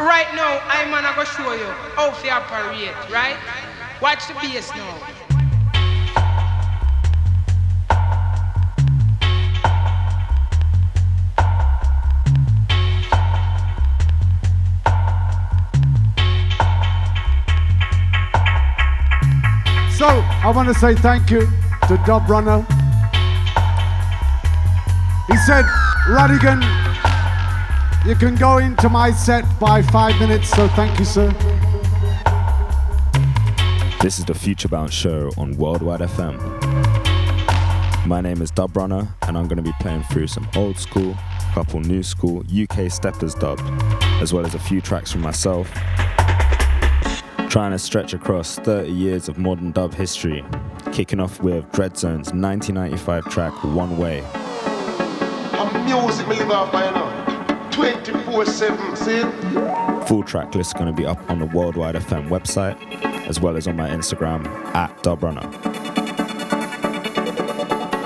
Right now, I'm gonna go show you how to operate, right? Watch the bass now. So, I want to say thank you to Dubrunner. He said, Rodigan, you can go into my set by five minutes, so thank you, sir. This is the Future Bounce Show on Worldwide FM. My name is Dubrunner, and I'm going to be playing through some old school, couple new school UK steppers dub, as well as a few tracks from myself. Trying to stretch across 30 years of modern dub history, kicking off with Dreadzone's 1995 track One Way. 24 7, see? Full track list is going to be up on the Worldwide FM website, as well as on my Instagram at Dubrunner.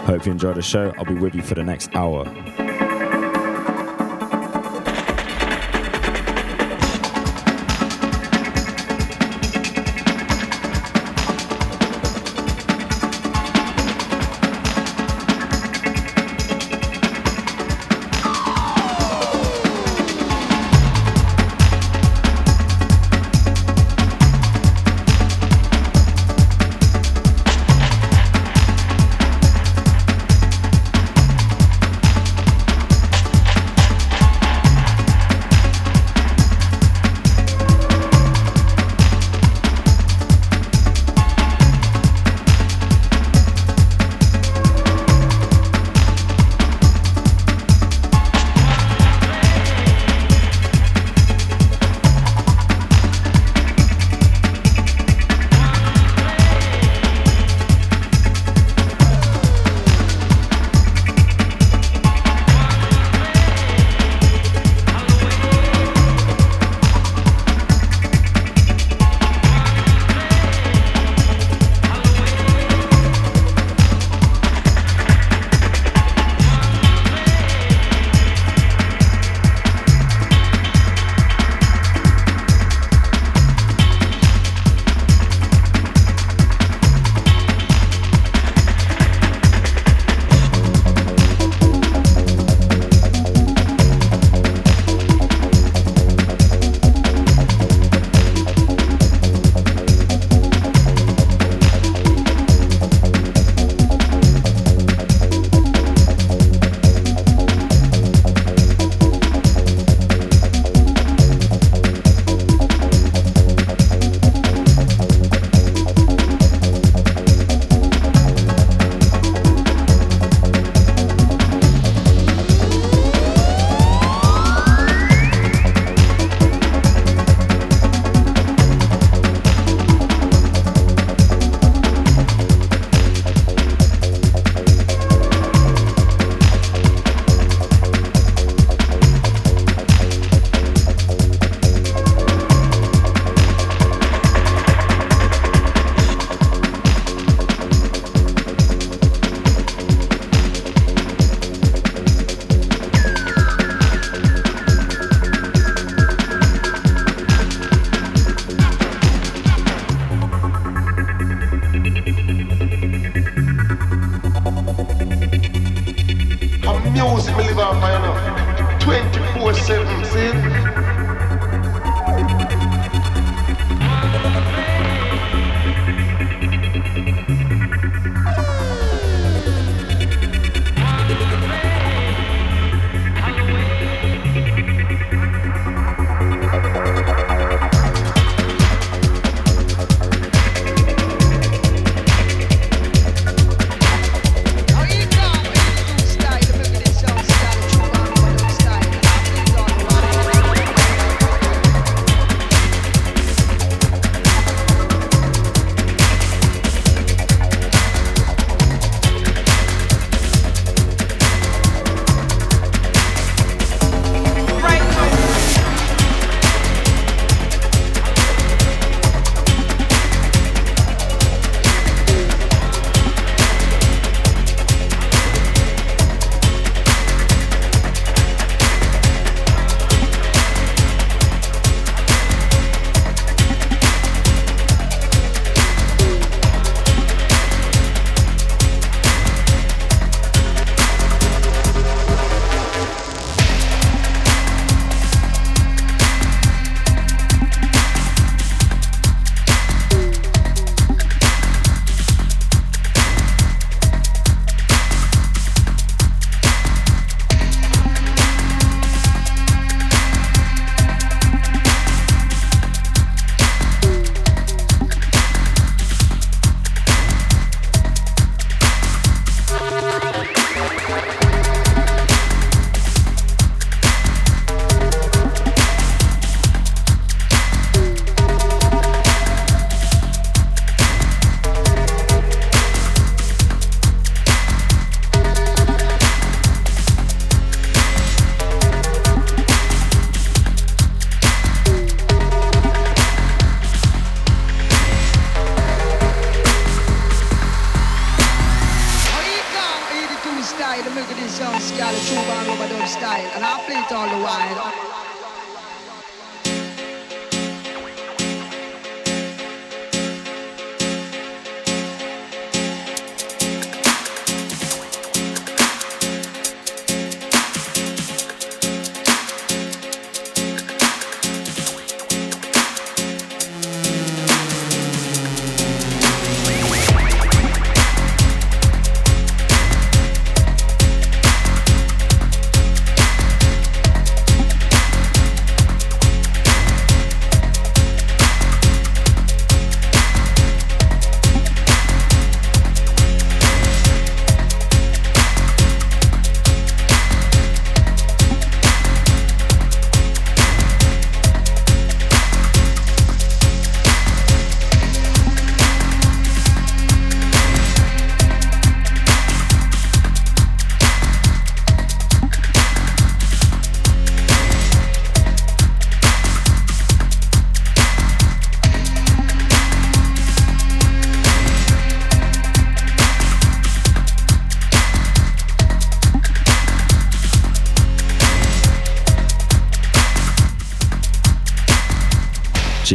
Hope you enjoy the show. I'll be with you for the next hour.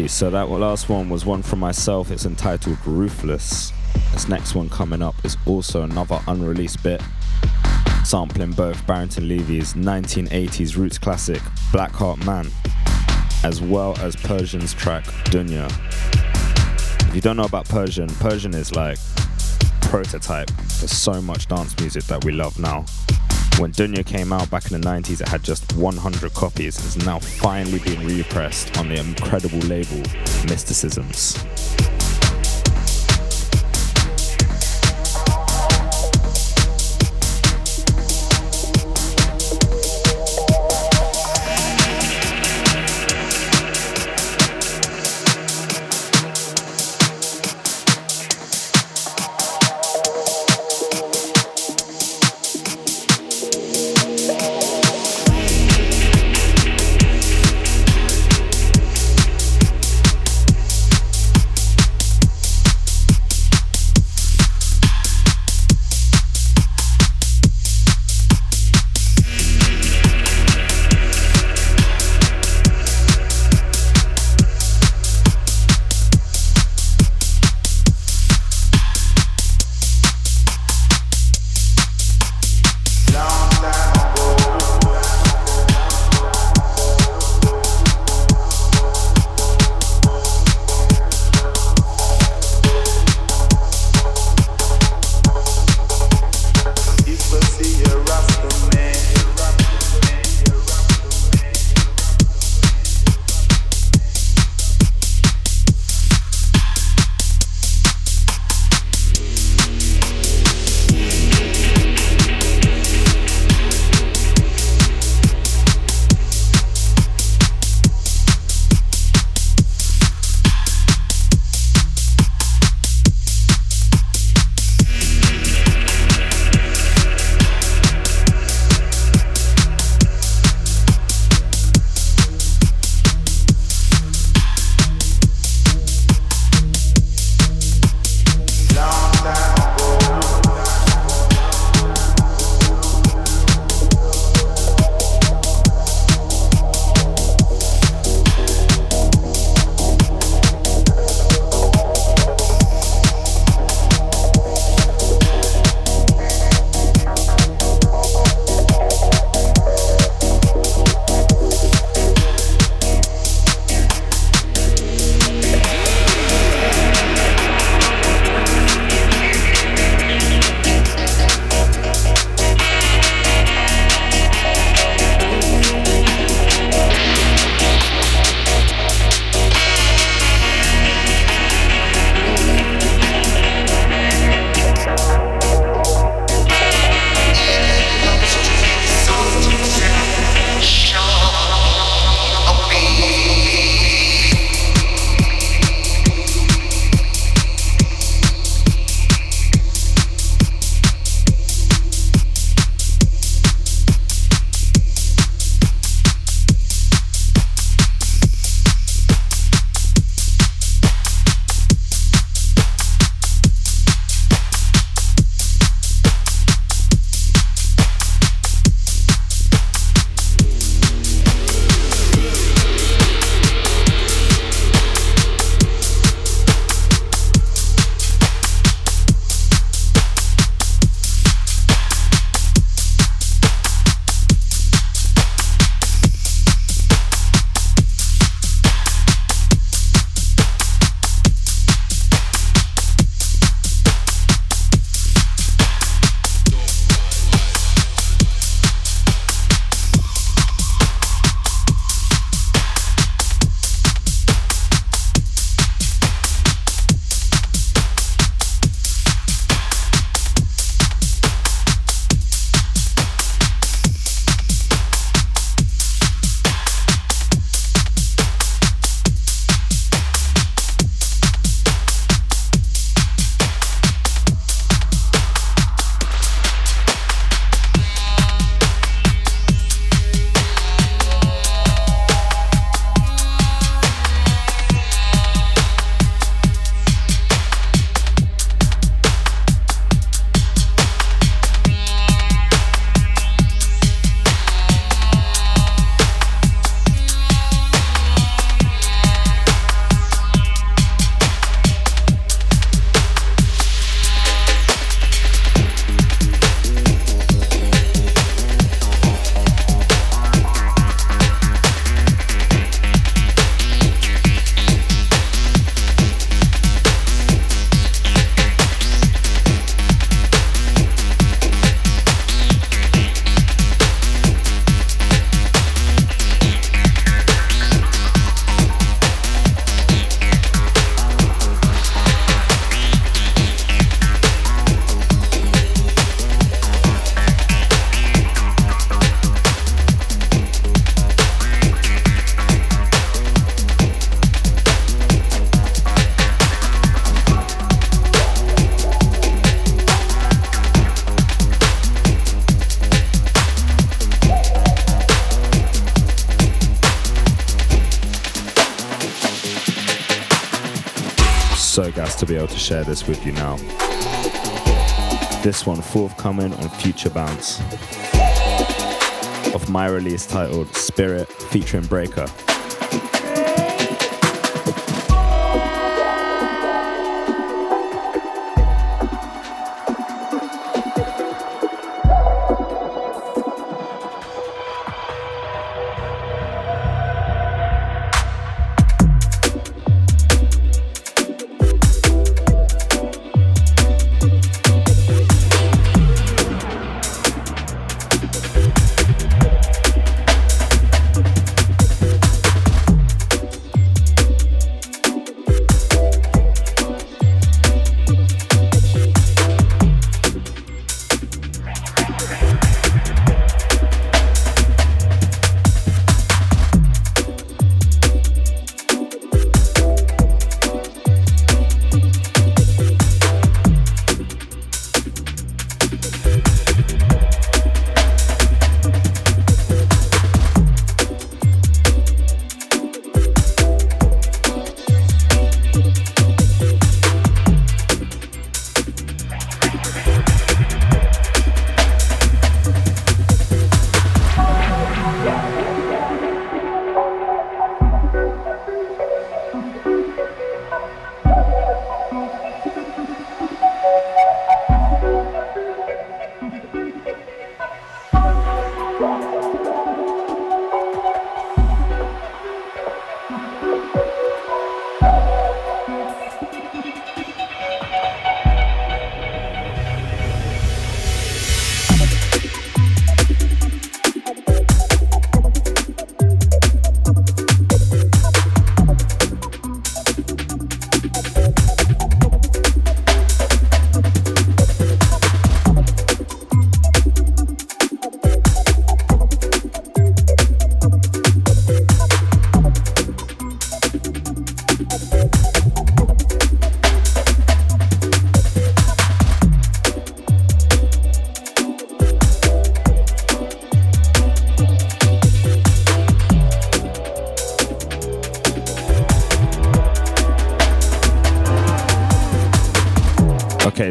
So that last one was one from myself. It's entitled Ruthless. This next one coming up is also another unreleased bit, sampling both Barrington Levy's 1980s roots classic Blackheart Man, as well as Persian's track Dunya. If you don't know about Persian, Persian is like prototype for so much dance music that we love now. When Dunya came out back in the 90s, it had just 100 copies. It's now finally being repressed on the incredible label Mysticisms. Share this with you now. This one forthcoming on Future Bounce of my release titled Spirit featuring Breaka.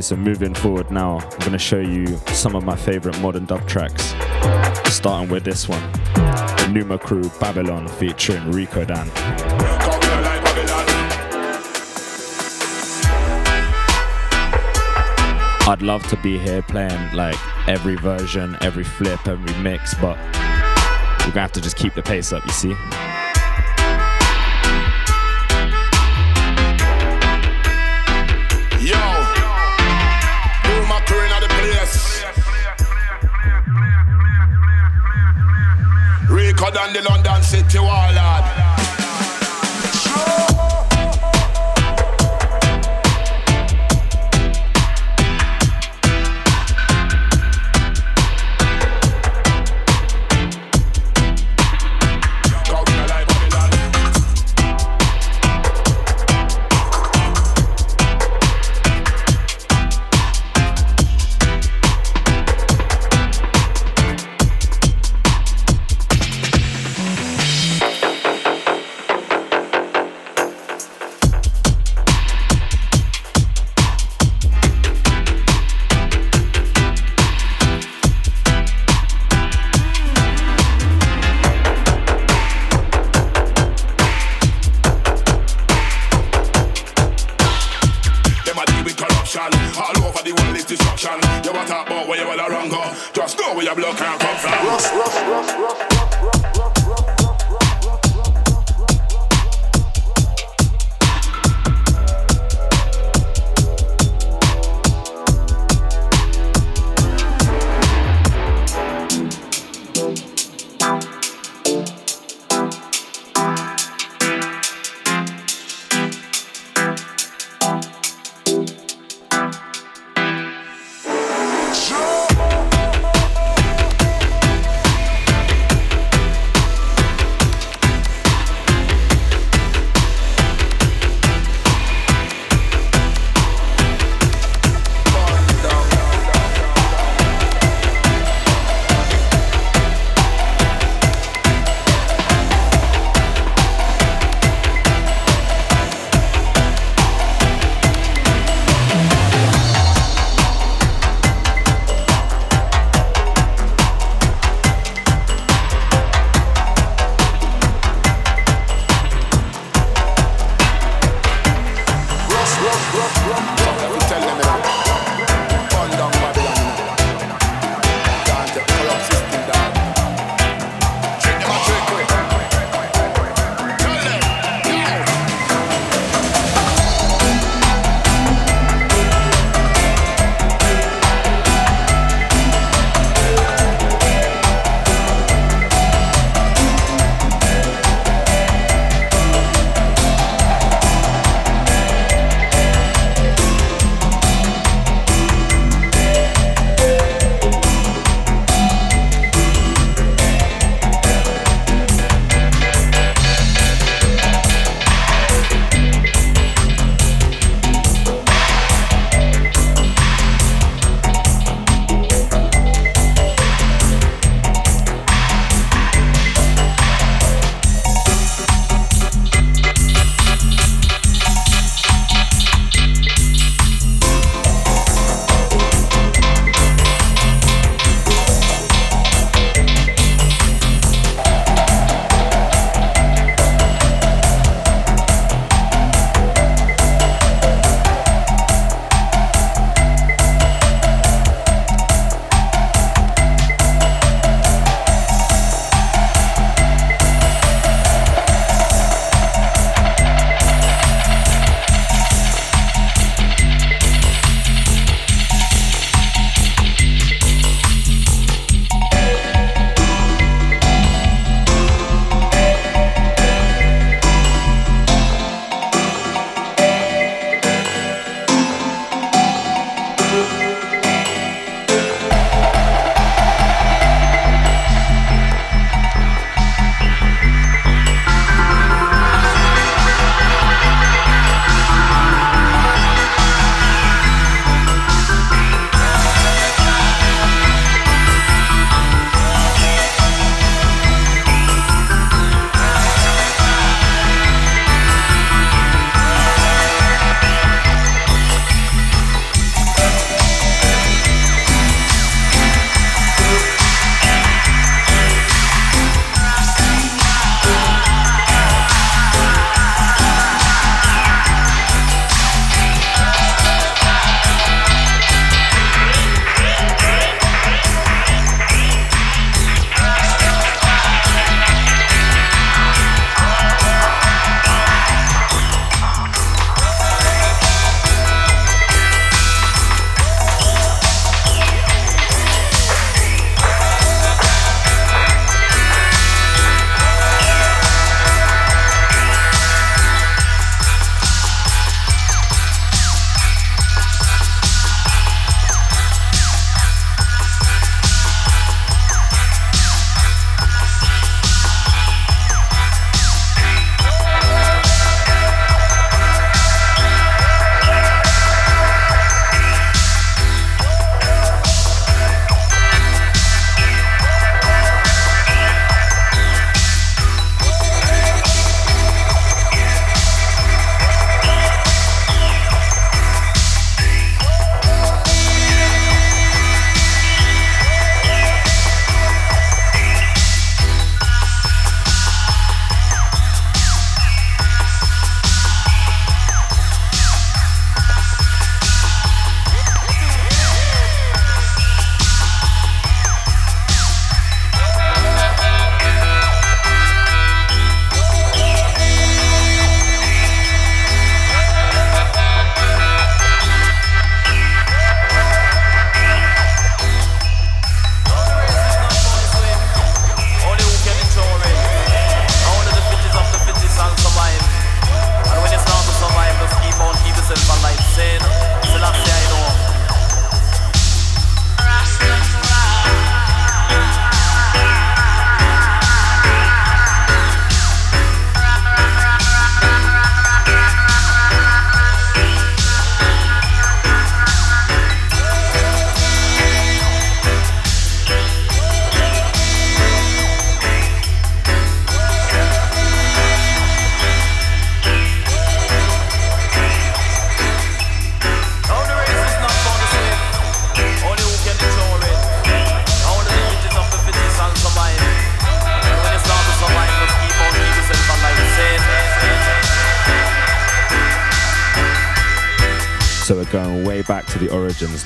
So moving forward now, I'm to show you some of my favorite modern dub tracks. Starting with this one the Numa Crew Babylon featuring Riko Dan. I'd love to be here playing like every version, every flip, every mix, but we're gonna have to just keep the pace up, you see? City Wall,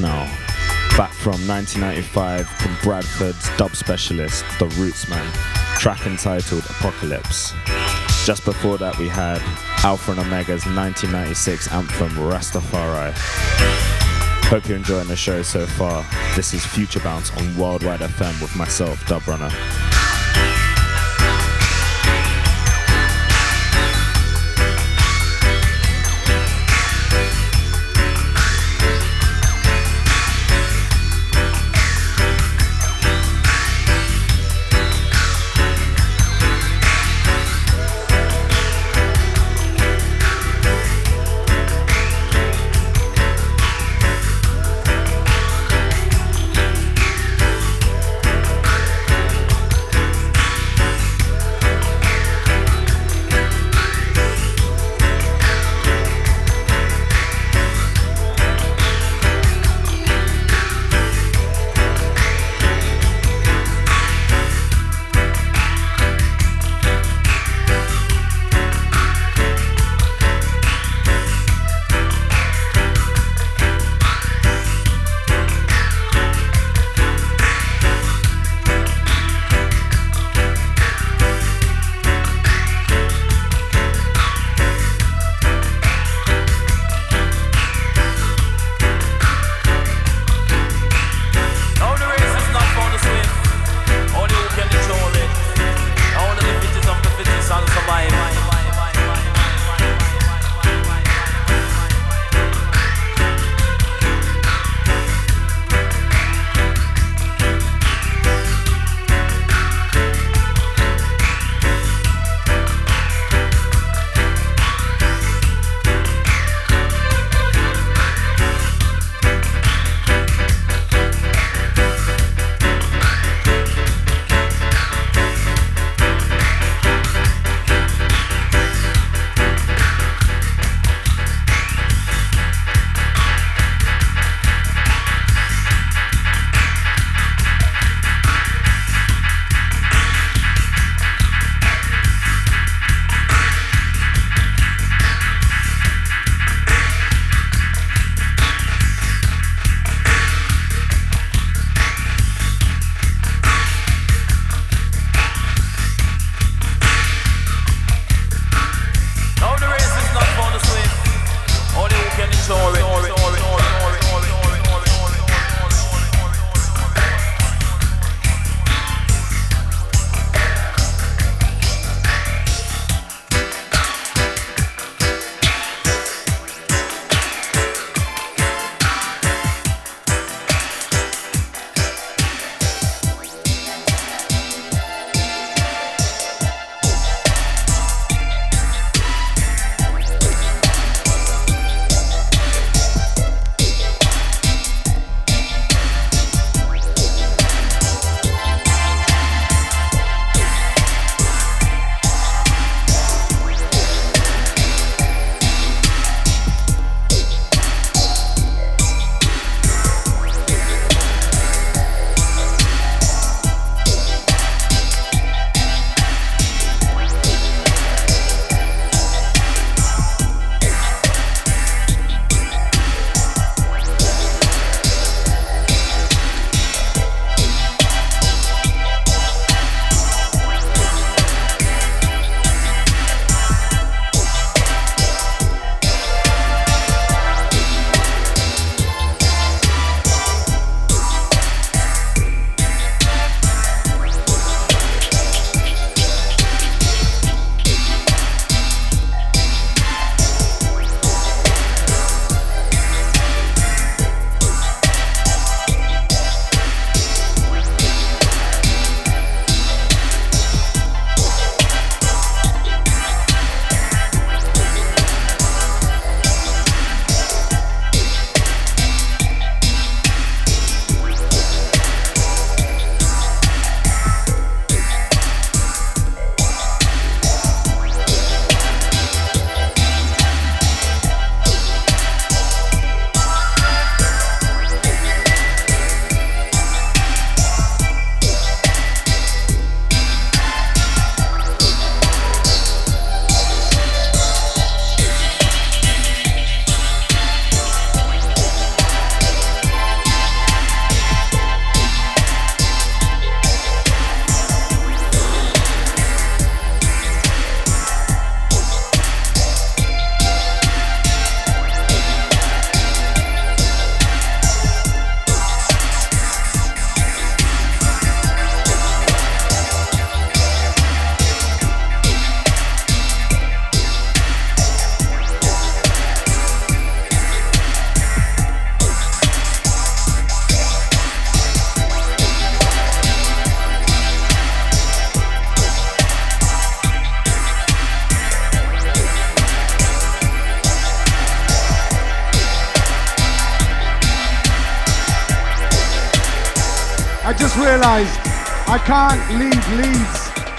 now. Back from 1995 from Bradford's dub specialist, The Rootsman, track entitled Apocalypse. Just before that, we had Alpha and Omega's 1996 anthem Rastafari. Hope you're enjoying the show so far. This is Future Bounce on Worldwide FM with myself, Dubrunner.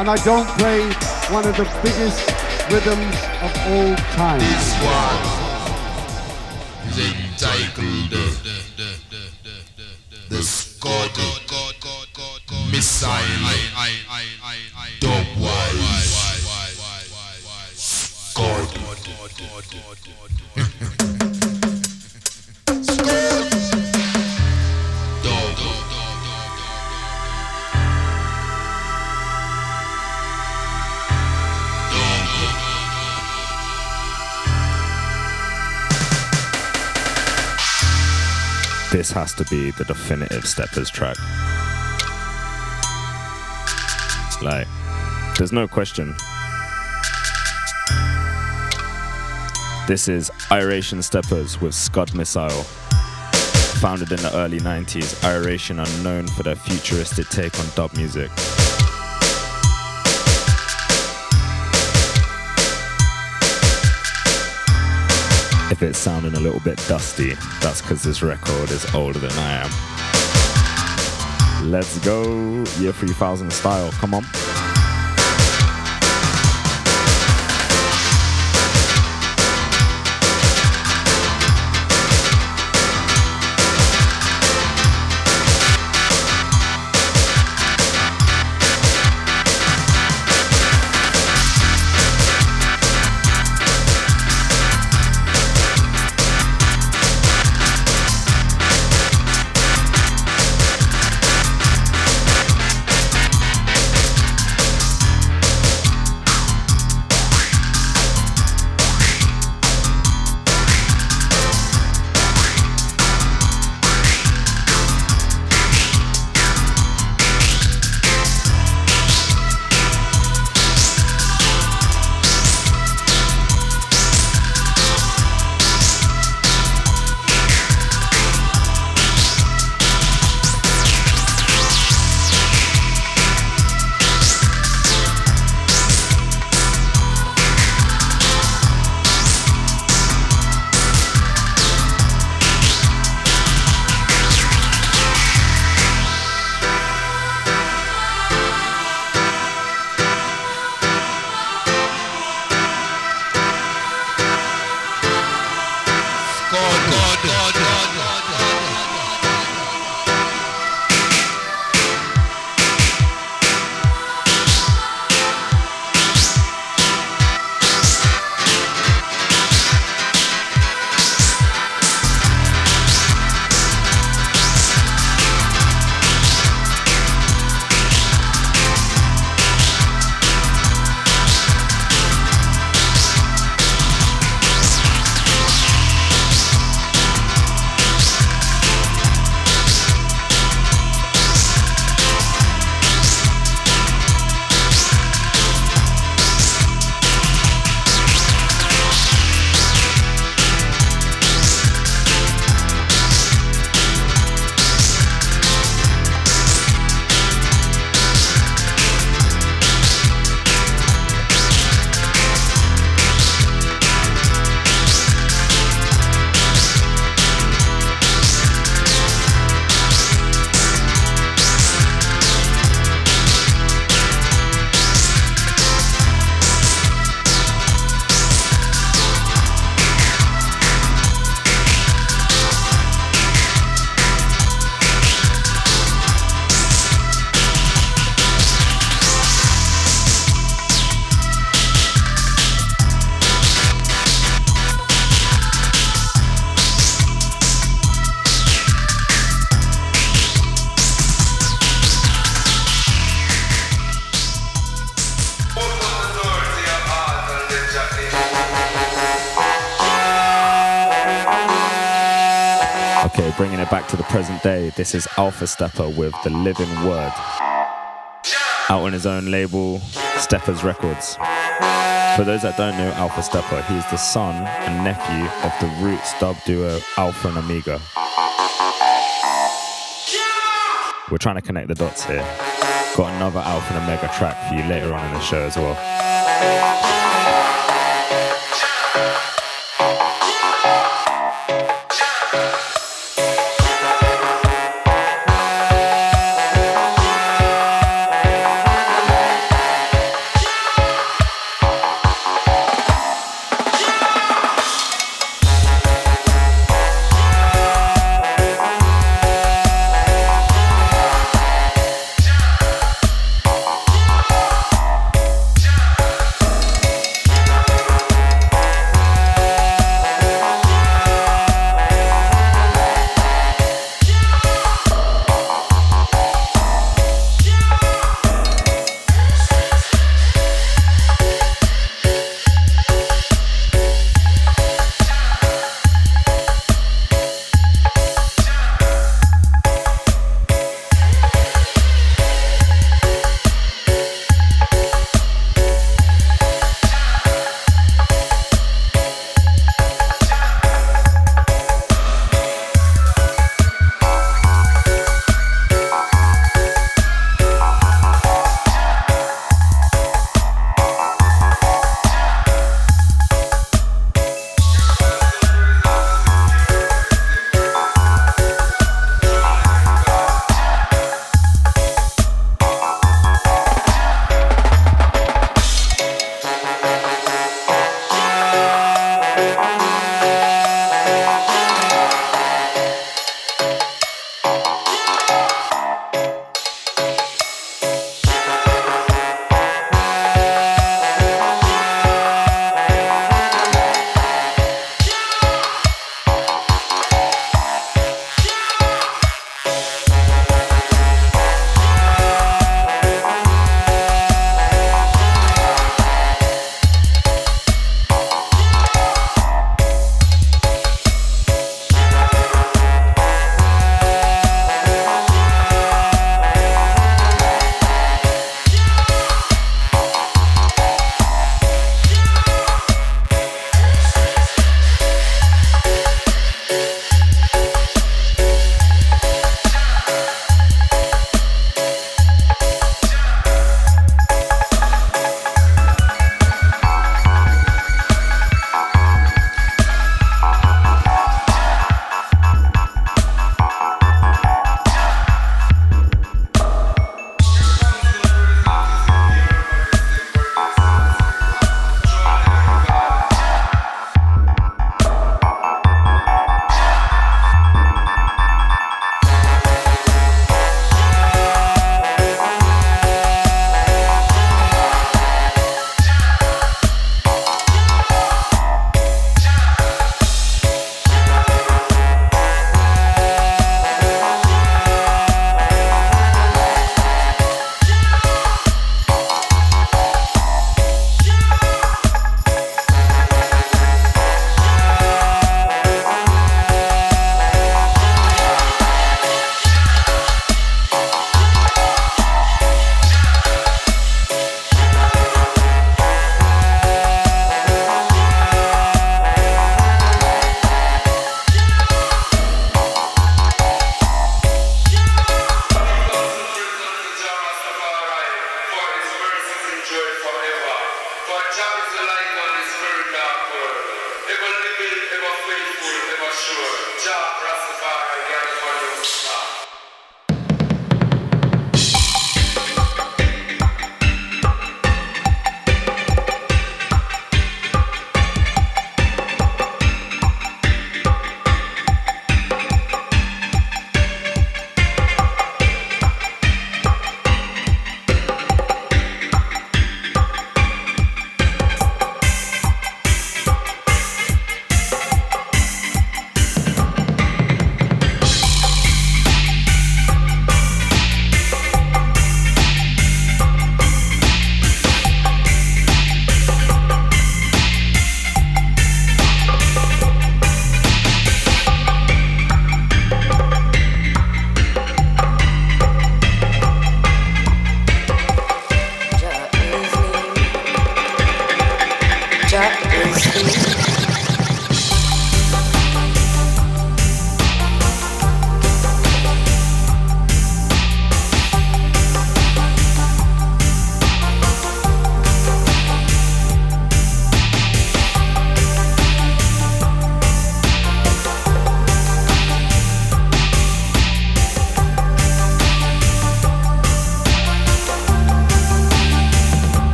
And I don't play one of the biggest rhythms of all time. This has to be the definitive Steppers track. Like, there's no question. This is Iration Steppas with Scud Missile. Founded in the early 90s, Iration are known for their futuristic take on dub music. If it's sounding a little bit dusty, that's because this record is older than I am. Let's go, year 3000 style, come on. Bringing it back to the present day, this is Alpha Steppa with The Living Word. Out on his own label, Steppas Records. For those that don't know Alpha Steppa, he's the son and nephew of the roots dub duo Alpha and Omega. We're trying to connect the dots here. Got another Alpha and Omega track for you later on in the show as well.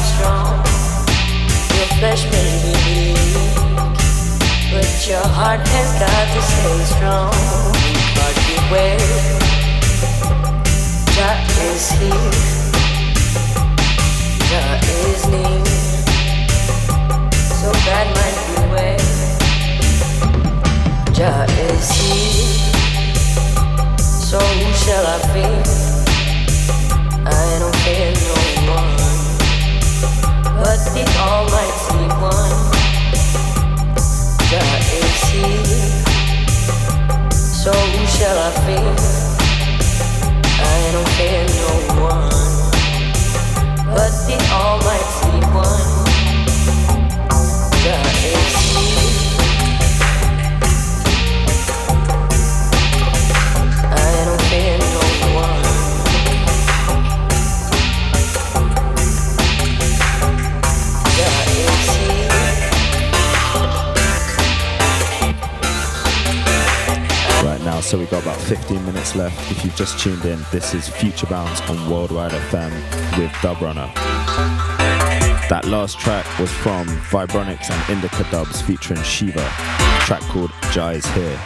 Strong. Your flesh may be weak, but your heart strong. But beware, Jah is here. Jah is near. So mind beware. Jah is here. So who shall I fear? I don't fear no one, but the Almighty One. Here. So who shall I fear? I don't fear no one, but the Almighty One. Here. I don't no so we've got about 15 minutes left. If you've just tuned in, this is Future Bounce on Worldwide FM with Dubrunner. That last track was from Vibronics and Indica Dubs featuring Shiva, track called Jah is Here.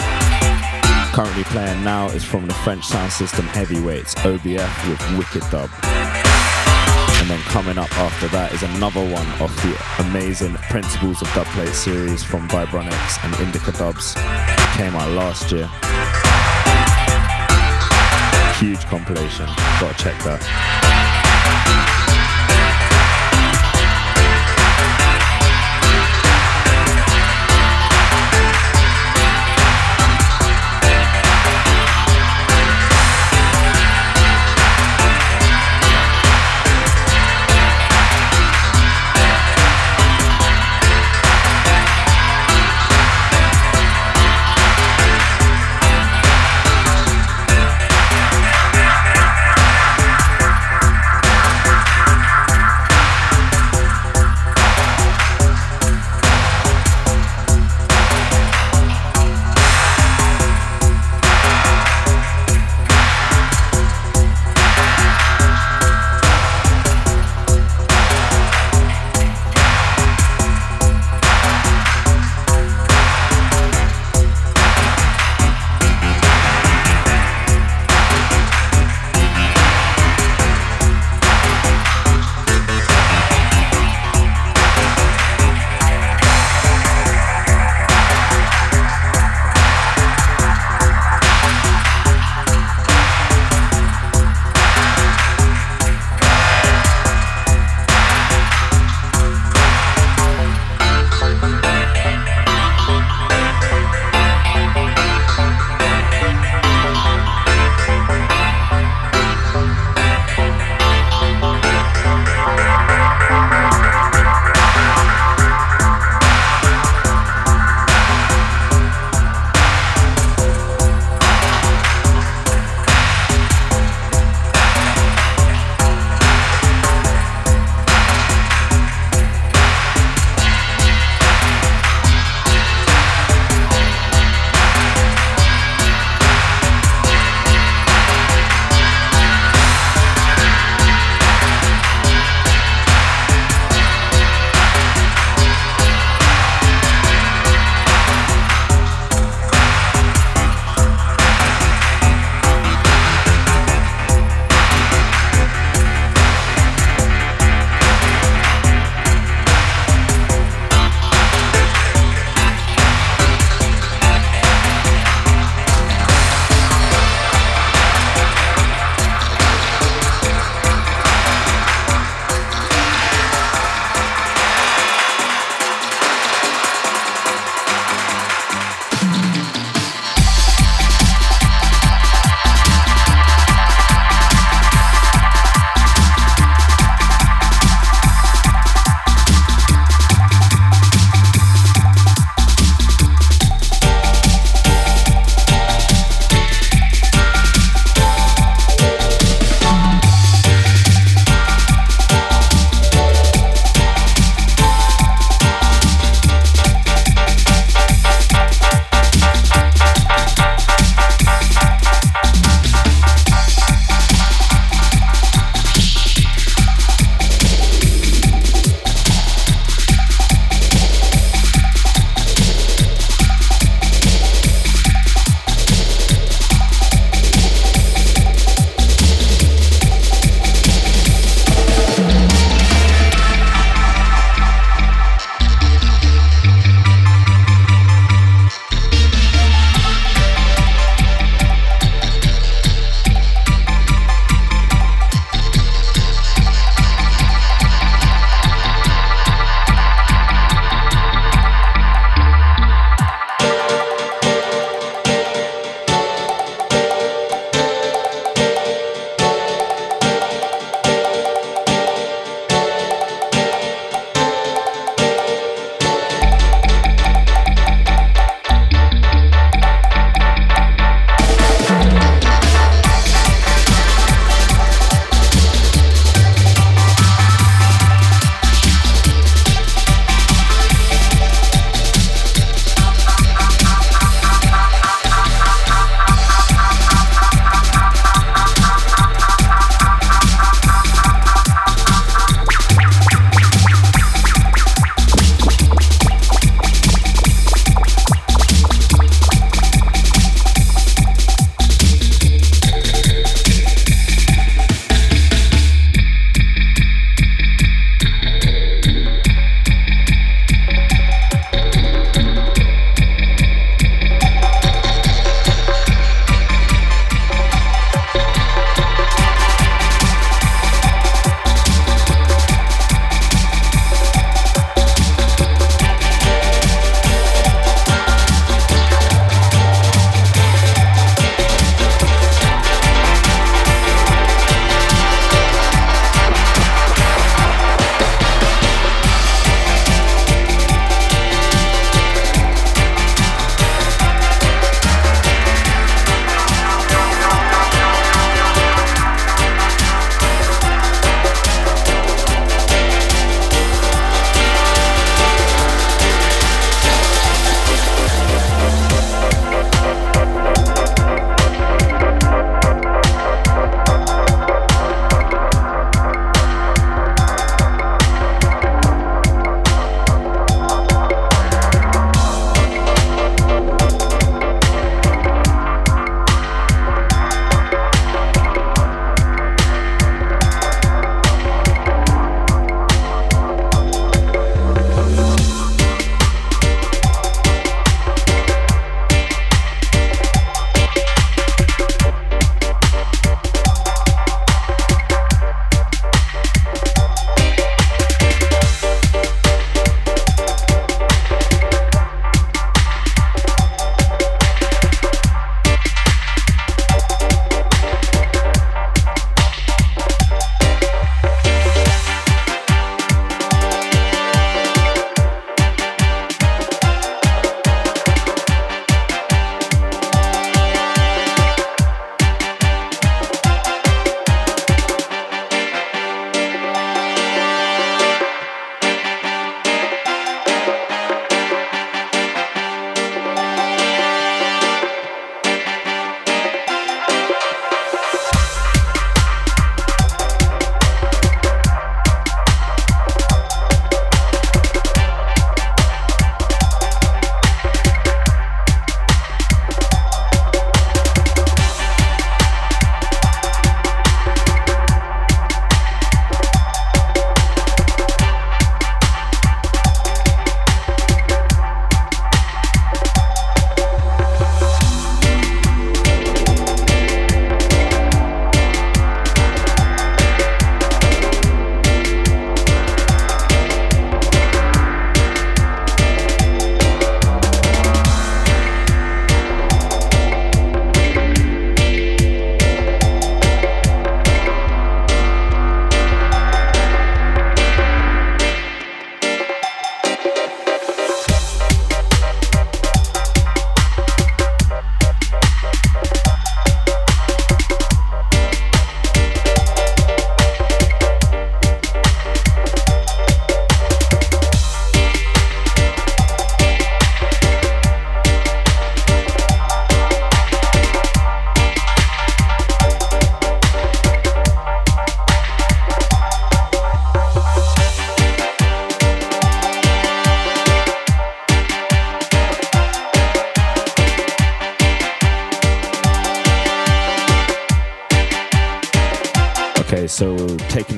Currently playing now is from the French sound system Heavyweights, OBF with Wicked Dub. And then coming up after that is another one of the amazing Principles of Dubplate series from Vibronics and Indica Dubs. Came out last year. Huge compilation. Gotta check that.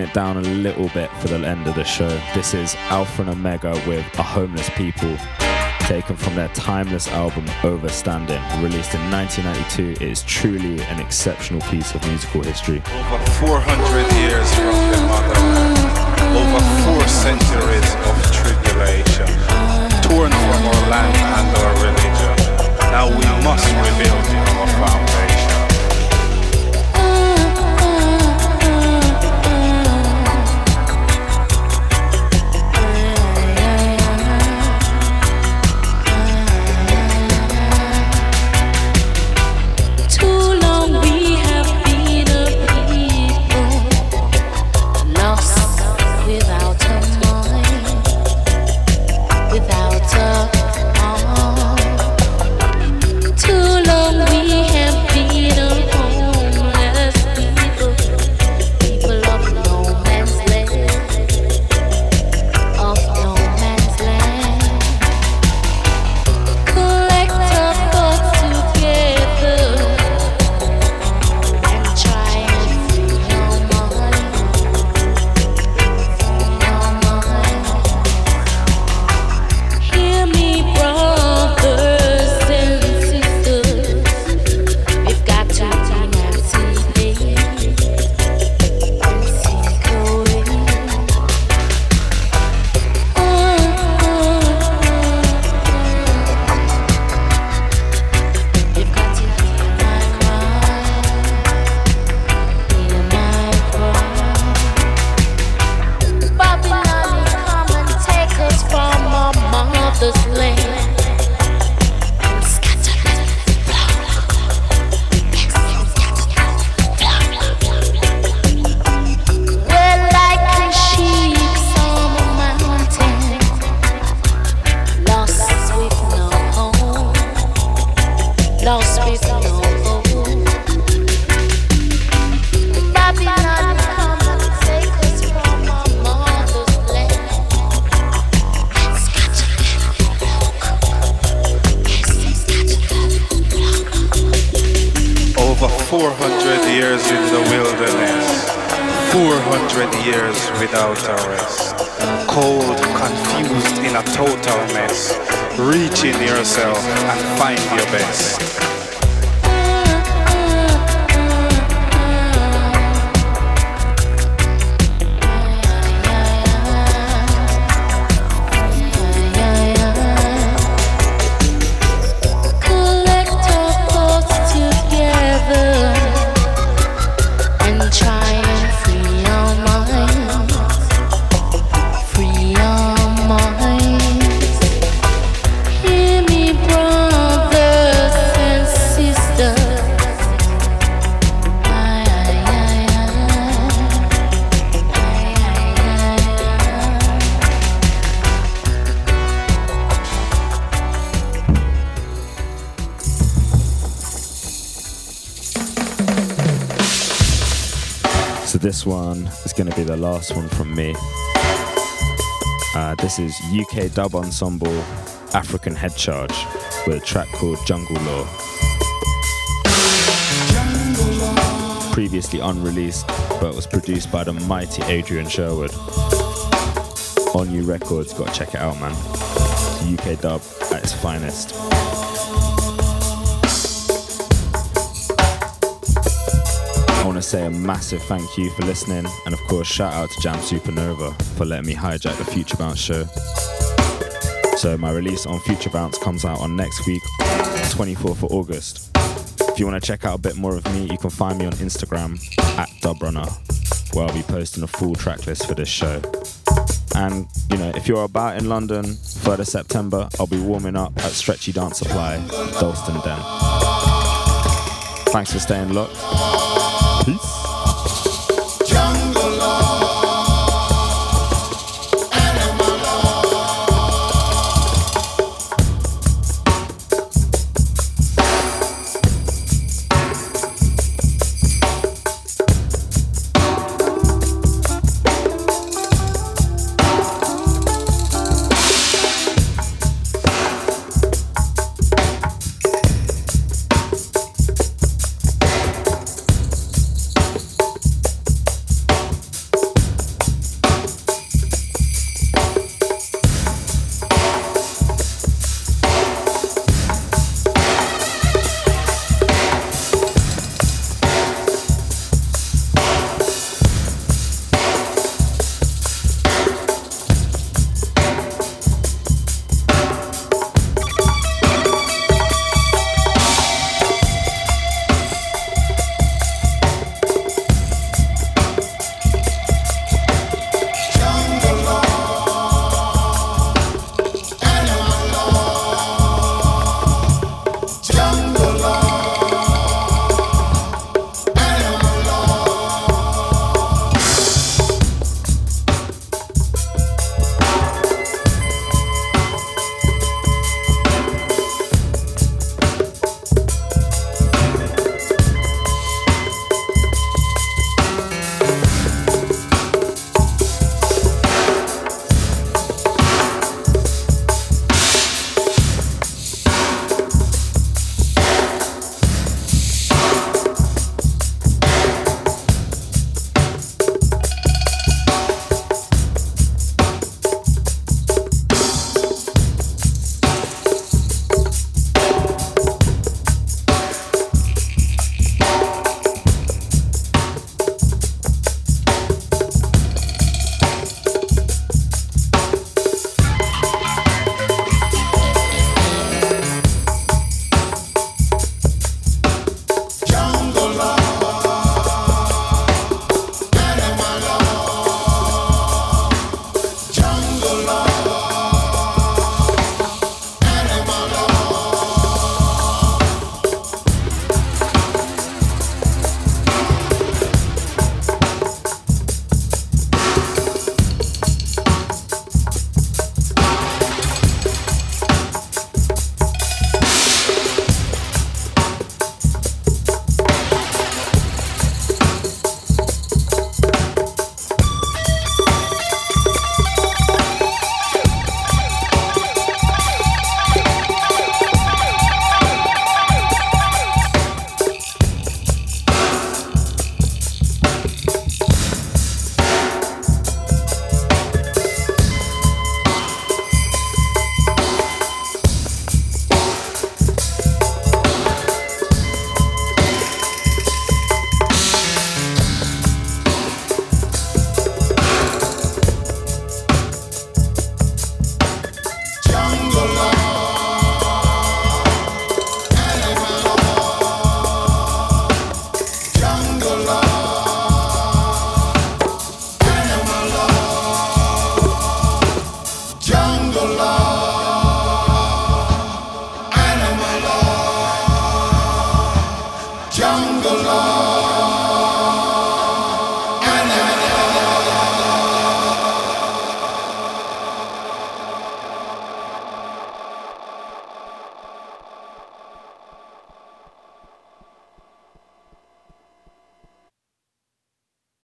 It down a little bit for the end of the show. This is Alpha and Omega with A Homeless People, taken from their timeless album Overstanding, released in 1992. It is truly an exceptional piece of musical history. Over 400 years from the motherland, over four centuries of tribulation, torn from our land and our religion. Now we must rebuild our foundation. This one is going to be the last one from me. Uh, this is UK dub ensemble African Head Charge with a track called Jungle Law. Previously unreleased, but was produced by the mighty Adrian Sherwood. On-U Records, gotta check it out, man. UK dub at its finest. Say a massive thank you for listening, and of course, shout out to Jamz Supernova for letting me hijack the Future Bounce show. So, my release on Future Bounce comes out on next week, 24th of August. If you want to check out a bit more of me, you can find me on Instagram at Dubrunner, where I'll be posting a full track list for this show. And, you know, if you're about in London, 3rd of September, I'll be warming up at Stretchy Dance Supply, Dalston Den. Thanks for staying locked. Peace.